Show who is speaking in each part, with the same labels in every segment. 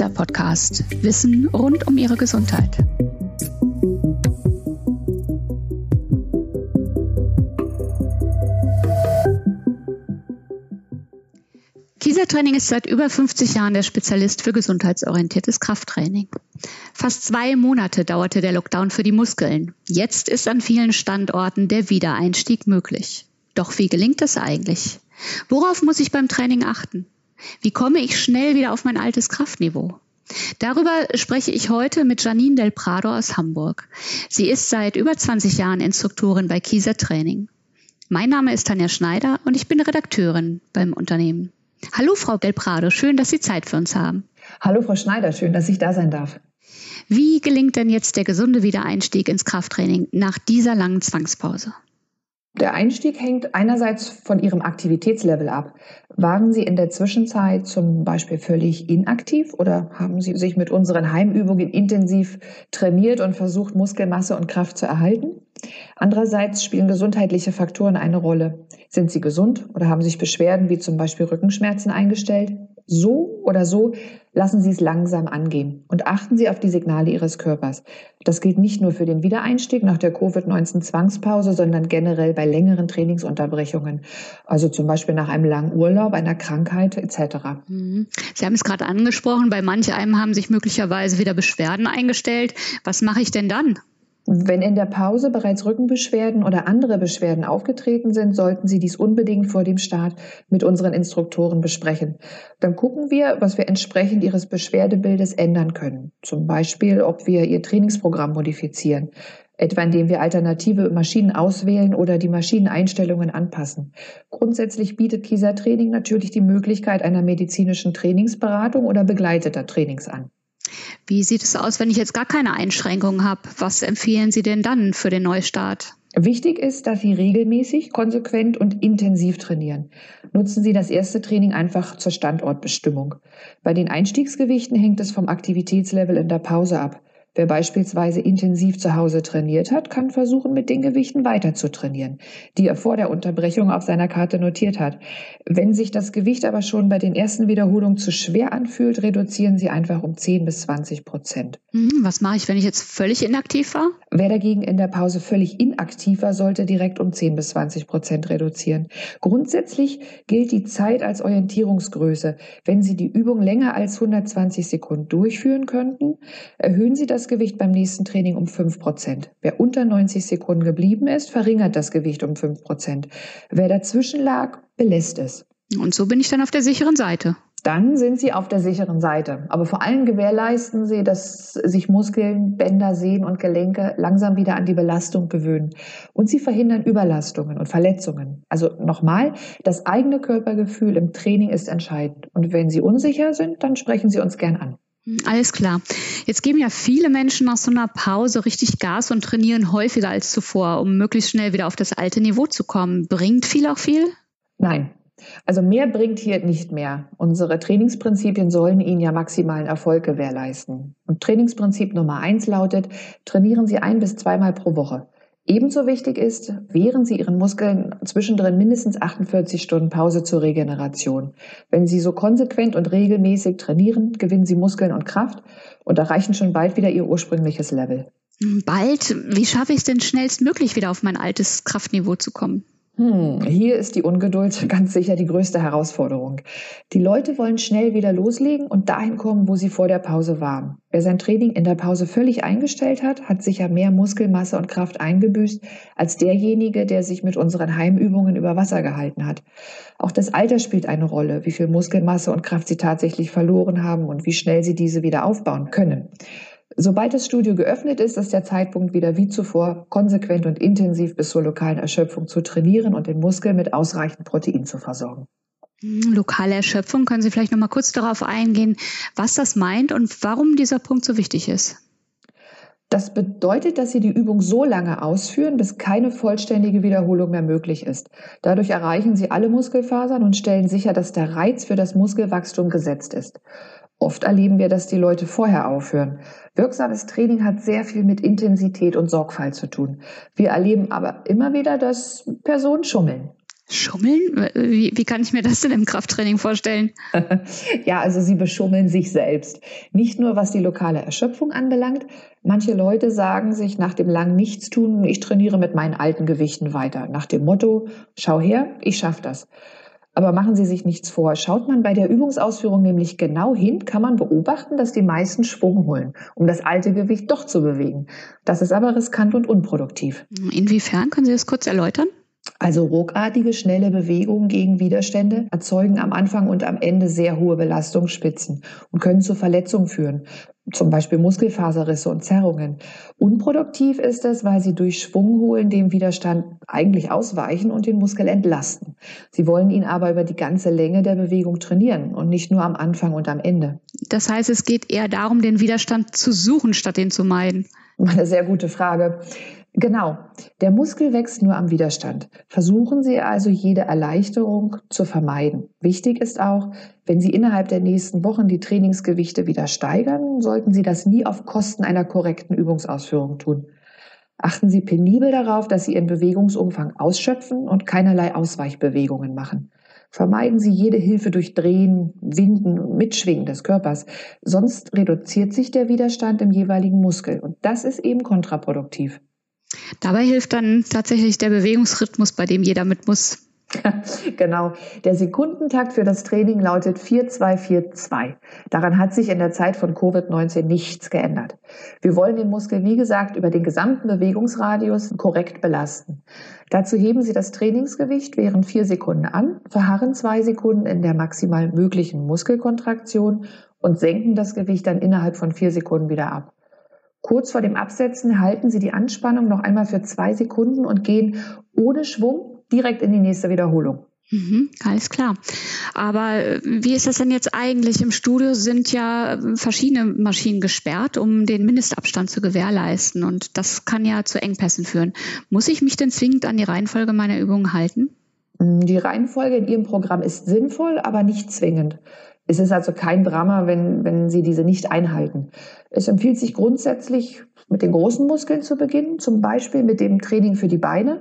Speaker 1: Kieser Podcast. Wissen rund um Ihre Gesundheit. Kieser Training ist seit über 50 Jahren der Spezialist für gesundheitsorientiertes Krafttraining. Fast zwei Monate dauerte der Lockdown für die Muskeln. Jetzt ist an vielen Standorten der Wiedereinstieg möglich. Doch wie gelingt das eigentlich? Worauf muss ich beim Training achten? Wie komme ich schnell wieder auf mein altes Kraftniveau? Darüber spreche ich heute mit Janine Del Prado aus Hamburg. Sie ist seit über 20 Jahren Instruktorin bei Kieser Training. Mein Name ist Tanja Schneider und ich bin Redakteurin beim Unternehmen. Hallo, Frau Del Prado, schön, dass Sie Zeit für uns haben.
Speaker 2: Hallo, Frau Schneider, schön, dass ich da sein darf.
Speaker 1: Wie gelingt denn jetzt der gesunde Wiedereinstieg ins Krafttraining nach dieser langen Zwangspause?
Speaker 2: Der Einstieg hängt einerseits von Ihrem Aktivitätslevel ab. Waren Sie in der Zwischenzeit zum Beispiel völlig inaktiv oder haben Sie sich mit unseren Heimübungen intensiv trainiert und versucht, Muskelmasse und Kraft zu erhalten? Andererseits spielen gesundheitliche Faktoren eine Rolle. Sind Sie gesund oder haben sich Beschwerden wie zum Beispiel Rückenschmerzen eingestellt? So oder so lassen Sie es langsam angehen und achten Sie auf die Signale Ihres Körpers. Das gilt nicht nur für den Wiedereinstieg nach der Covid-19-Zwangspause, sondern generell bei längeren Trainingsunterbrechungen. Also zum Beispiel nach einem langen Urlaub, einer Krankheit etc.
Speaker 1: Mhm. Sie haben es gerade angesprochen, bei manch einem haben sich möglicherweise wieder Beschwerden eingestellt. Was mache ich denn dann?
Speaker 2: Wenn in der Pause bereits Rückenbeschwerden oder andere Beschwerden aufgetreten sind, sollten Sie dies unbedingt vor dem Start mit unseren Instruktoren besprechen. Dann gucken wir, was wir entsprechend Ihres Beschwerdebildes ändern können. Zum Beispiel, ob wir Ihr Trainingsprogramm modifizieren, etwa indem wir alternative Maschinen auswählen oder die Maschineneinstellungen anpassen. Grundsätzlich bietet Kieser Training natürlich die Möglichkeit einer medizinischen Trainingsberatung oder begleiteter Trainings an.
Speaker 1: Wie sieht es aus, wenn ich jetzt gar keine Einschränkungen habe? Was empfehlen Sie denn dann für den Neustart?
Speaker 2: Wichtig ist, dass Sie regelmäßig, konsequent und intensiv trainieren. Nutzen Sie das erste Training einfach zur Standortbestimmung. Bei den Einstiegsgewichten hängt es vom Aktivitätslevel in der Pause ab. Wer beispielsweise intensiv zu Hause trainiert hat, kann versuchen, mit den Gewichten weiter zu trainieren, die er vor der Unterbrechung auf seiner Karte notiert hat. Wenn sich das Gewicht aber schon bei den ersten Wiederholungen zu schwer anfühlt, reduzieren Sie einfach um 10 bis 20 Prozent.
Speaker 1: Hm, was mache ich, wenn ich jetzt völlig inaktiv war?
Speaker 2: Wer dagegen in der Pause völlig inaktiv war, sollte direkt um 10 bis 20 Prozent reduzieren. Grundsätzlich gilt die Zeit als Orientierungsgröße. Wenn Sie die Übung länger als 120 Sekunden durchführen könnten, erhöhen Sie das Gewicht beim nächsten Training um 5 Prozent. Wer unter 90 Sekunden geblieben ist, verringert das Gewicht um 5 Prozent. Wer dazwischen lag, belässt es.
Speaker 1: Und so bin ich dann auf der sicheren Seite.
Speaker 2: Dann sind Sie auf der sicheren Seite. Aber vor allem gewährleisten Sie, dass sich Muskeln, Bänder, Sehnen und Gelenke langsam wieder an die Belastung gewöhnen. Und Sie verhindern Überlastungen und Verletzungen. Also nochmal, das eigene Körpergefühl im Training ist entscheidend. Und wenn Sie unsicher sind, dann sprechen Sie uns gern an.
Speaker 1: Alles klar. Jetzt geben ja viele Menschen nach so einer Pause richtig Gas und trainieren häufiger als zuvor, um möglichst schnell wieder auf das alte Niveau zu kommen. Bringt viel auch viel?
Speaker 2: Nein. Also mehr bringt hier nicht mehr. Unsere Trainingsprinzipien sollen Ihnen ja maximalen Erfolg gewährleisten. Und Trainingsprinzip Nummer eins lautet, trainieren Sie ein bis zweimal pro Woche. Ebenso wichtig ist, wehren Sie Ihren Muskeln zwischendrin mindestens 48 Stunden Pause zur Regeneration. Wenn Sie so konsequent und regelmäßig trainieren, gewinnen Sie Muskeln und Kraft und erreichen schon bald wieder Ihr ursprüngliches Level.
Speaker 1: Bald? Wie schaffe ich es denn schnellstmöglich wieder auf mein altes Kraftniveau zu kommen?
Speaker 2: Hm, hier ist die Ungeduld ganz sicher die größte Herausforderung. Die Leute wollen schnell wieder loslegen und dahin kommen, wo sie vor der Pause waren. Wer sein Training in der Pause völlig eingestellt hat, hat sicher mehr Muskelmasse und Kraft eingebüßt als derjenige, der sich mit unseren Heimübungen über Wasser gehalten hat. Auch das Alter spielt eine Rolle, wie viel Muskelmasse und Kraft sie tatsächlich verloren haben und wie schnell sie diese wieder aufbauen können. Sobald das Studio geöffnet ist, ist der Zeitpunkt wieder wie zuvor, konsequent und intensiv bis zur lokalen Erschöpfung zu trainieren und den Muskel mit ausreichend Protein zu versorgen.
Speaker 1: Hm, lokale Erschöpfung, können Sie vielleicht noch mal kurz darauf eingehen, was das meint und warum dieser Punkt so wichtig ist?
Speaker 2: Das bedeutet, dass Sie die Übung so lange ausführen, bis keine vollständige Wiederholung mehr möglich ist. Dadurch erreichen Sie alle Muskelfasern und stellen sicher, dass der Reiz für das Muskelwachstum gesetzt ist. Oft erleben wir, dass die Leute vorher aufhören. Wirksames Training hat sehr viel mit Intensität und Sorgfalt zu tun. Wir erleben aber immer wieder, dass Personen schummeln.
Speaker 1: Schummeln? Wie, wie, kann ich mir das denn im Krafttraining vorstellen?
Speaker 2: ja, also sie beschummeln sich selbst. Nicht nur was die lokale Erschöpfung anbelangt. Manche Leute sagen sich nach dem langen Nichtstun, ich trainiere mit meinen alten Gewichten weiter. Nach dem Motto, schau her, ich schaff das. Aber machen Sie sich nichts vor. Schaut man bei der Übungsausführung nämlich genau hin, kann man beobachten, dass die meisten Schwung holen, um das alte Gewicht doch zu bewegen. Das ist aber riskant und unproduktiv.
Speaker 1: Inwiefern? Können Sie das kurz erläutern?
Speaker 2: Also ruckartige, schnelle Bewegungen gegen Widerstände erzeugen am Anfang und am Ende sehr hohe Belastungsspitzen und können zu Verletzungen führen, zum Beispiel Muskelfaserrisse und Zerrungen. Unproduktiv ist es, weil sie durch Schwungholen dem Widerstand eigentlich ausweichen und den Muskel entlasten. Sie wollen ihn aber über die ganze Länge der Bewegung trainieren und nicht nur am Anfang und am Ende.
Speaker 1: Das heißt, es geht eher darum, den Widerstand zu suchen, statt ihn zu meiden.
Speaker 2: Eine sehr gute Frage. Genau, der Muskel wächst nur am Widerstand. Versuchen Sie also jede Erleichterung zu vermeiden. Wichtig ist auch, wenn Sie innerhalb der nächsten Wochen die Trainingsgewichte wieder steigern, sollten Sie das nie auf Kosten einer korrekten Übungsausführung tun. Achten Sie penibel darauf, dass Sie Ihren Bewegungsumfang ausschöpfen und keinerlei Ausweichbewegungen machen. Vermeiden Sie jede Hilfe durch Drehen, Winden und Mitschwingen des Körpers. Sonst reduziert sich der Widerstand im jeweiligen Muskel und das ist eben kontraproduktiv.
Speaker 1: Dabei hilft dann tatsächlich der Bewegungsrhythmus, bei dem jeder mit muss.
Speaker 2: genau. Der Sekundentakt für das Training lautet 4242. Daran hat sich in der Zeit von Covid-19 nichts geändert. Wir wollen den Muskel, wie gesagt, über den gesamten Bewegungsradius korrekt belasten. Dazu heben Sie das Trainingsgewicht während vier Sekunden an, verharren zwei Sekunden in der maximal möglichen Muskelkontraktion und senken das Gewicht dann innerhalb von vier Sekunden wieder ab. Kurz vor dem Absetzen halten Sie die Anspannung noch einmal für zwei Sekunden und gehen ohne Schwung direkt in die nächste Wiederholung.
Speaker 1: Mhm, alles klar. Aber äh, wie ist das denn jetzt eigentlich? Im Studio sind ja äh, verschiedene Maschinen gesperrt, um den Mindestabstand zu gewährleisten. Und das kann ja zu Engpässen führen. Muss ich mich denn zwingend an die Reihenfolge meiner Übungen halten?
Speaker 2: Die Reihenfolge in Ihrem Programm ist sinnvoll, aber nicht zwingend. Es ist also kein Drama, wenn, wenn Sie diese nicht einhalten. Es empfiehlt sich grundsätzlich, mit den großen Muskeln zu beginnen, zum Beispiel mit dem Training für die Beine.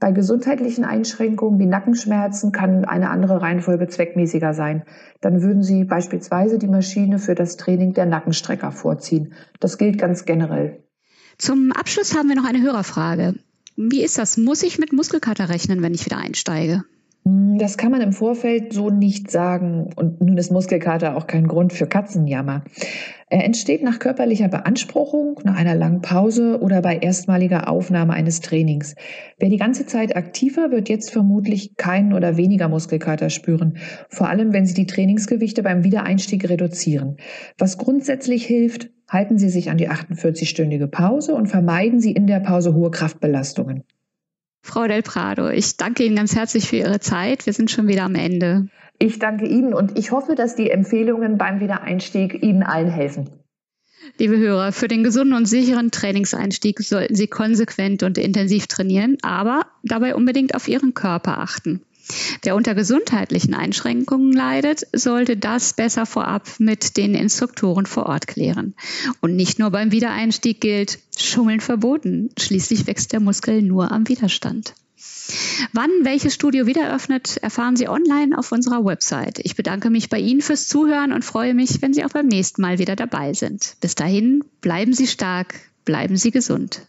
Speaker 2: Bei gesundheitlichen Einschränkungen wie Nackenschmerzen kann eine andere Reihenfolge zweckmäßiger sein. Dann würden Sie beispielsweise die Maschine für das Training der Nackenstrecker vorziehen. Das gilt ganz generell.
Speaker 1: Zum Abschluss haben wir noch eine Hörerfrage. Wie ist das? Muss ich mit Muskelkater rechnen, wenn ich wieder einsteige?
Speaker 2: Hm, das kann man im Vorfeld so nicht sagen. Und nun ist Muskelkater auch kein Grund für Katzenjammer. Er entsteht nach körperlicher Beanspruchung, nach einer langen Pause oder bei erstmaliger Aufnahme eines Trainings. Wer die ganze Zeit aktiver wird jetzt vermutlich keinen oder weniger Muskelkater spüren. Vor allem, wenn Sie die Trainingsgewichte beim Wiedereinstieg reduzieren. Was grundsätzlich hilft, halten Sie sich an die 48-stündige Pause und vermeiden Sie in der Pause hohe Kraftbelastungen.
Speaker 1: Frau Del Prado, ich danke Ihnen ganz herzlich für Ihre Zeit. Wir sind schon wieder am Ende.
Speaker 2: Ich danke Ihnen und ich hoffe, dass die Empfehlungen beim Wiedereinstieg Ihnen allen helfen.
Speaker 1: Liebe Hörer, für den gesunden und sicheren Trainingseinstieg sollten Sie konsequent und intensiv trainieren, aber dabei unbedingt auf Ihren Körper achten. Wer unter gesundheitlichen Einschränkungen leidet, sollte das besser vorab mit den Instruktoren vor Ort klären. Und nicht nur beim Wiedereinstieg gilt, Schummeln verboten. Schließlich wächst der Muskel nur am Widerstand. Wann welches Studio wieder öffnet, erfahren Sie online auf unserer Website. Ich bedanke mich bei Ihnen fürs Zuhören und freue mich, wenn Sie auch beim nächsten Mal wieder dabei sind. Bis dahin, bleiben Sie stark, bleiben Sie gesund.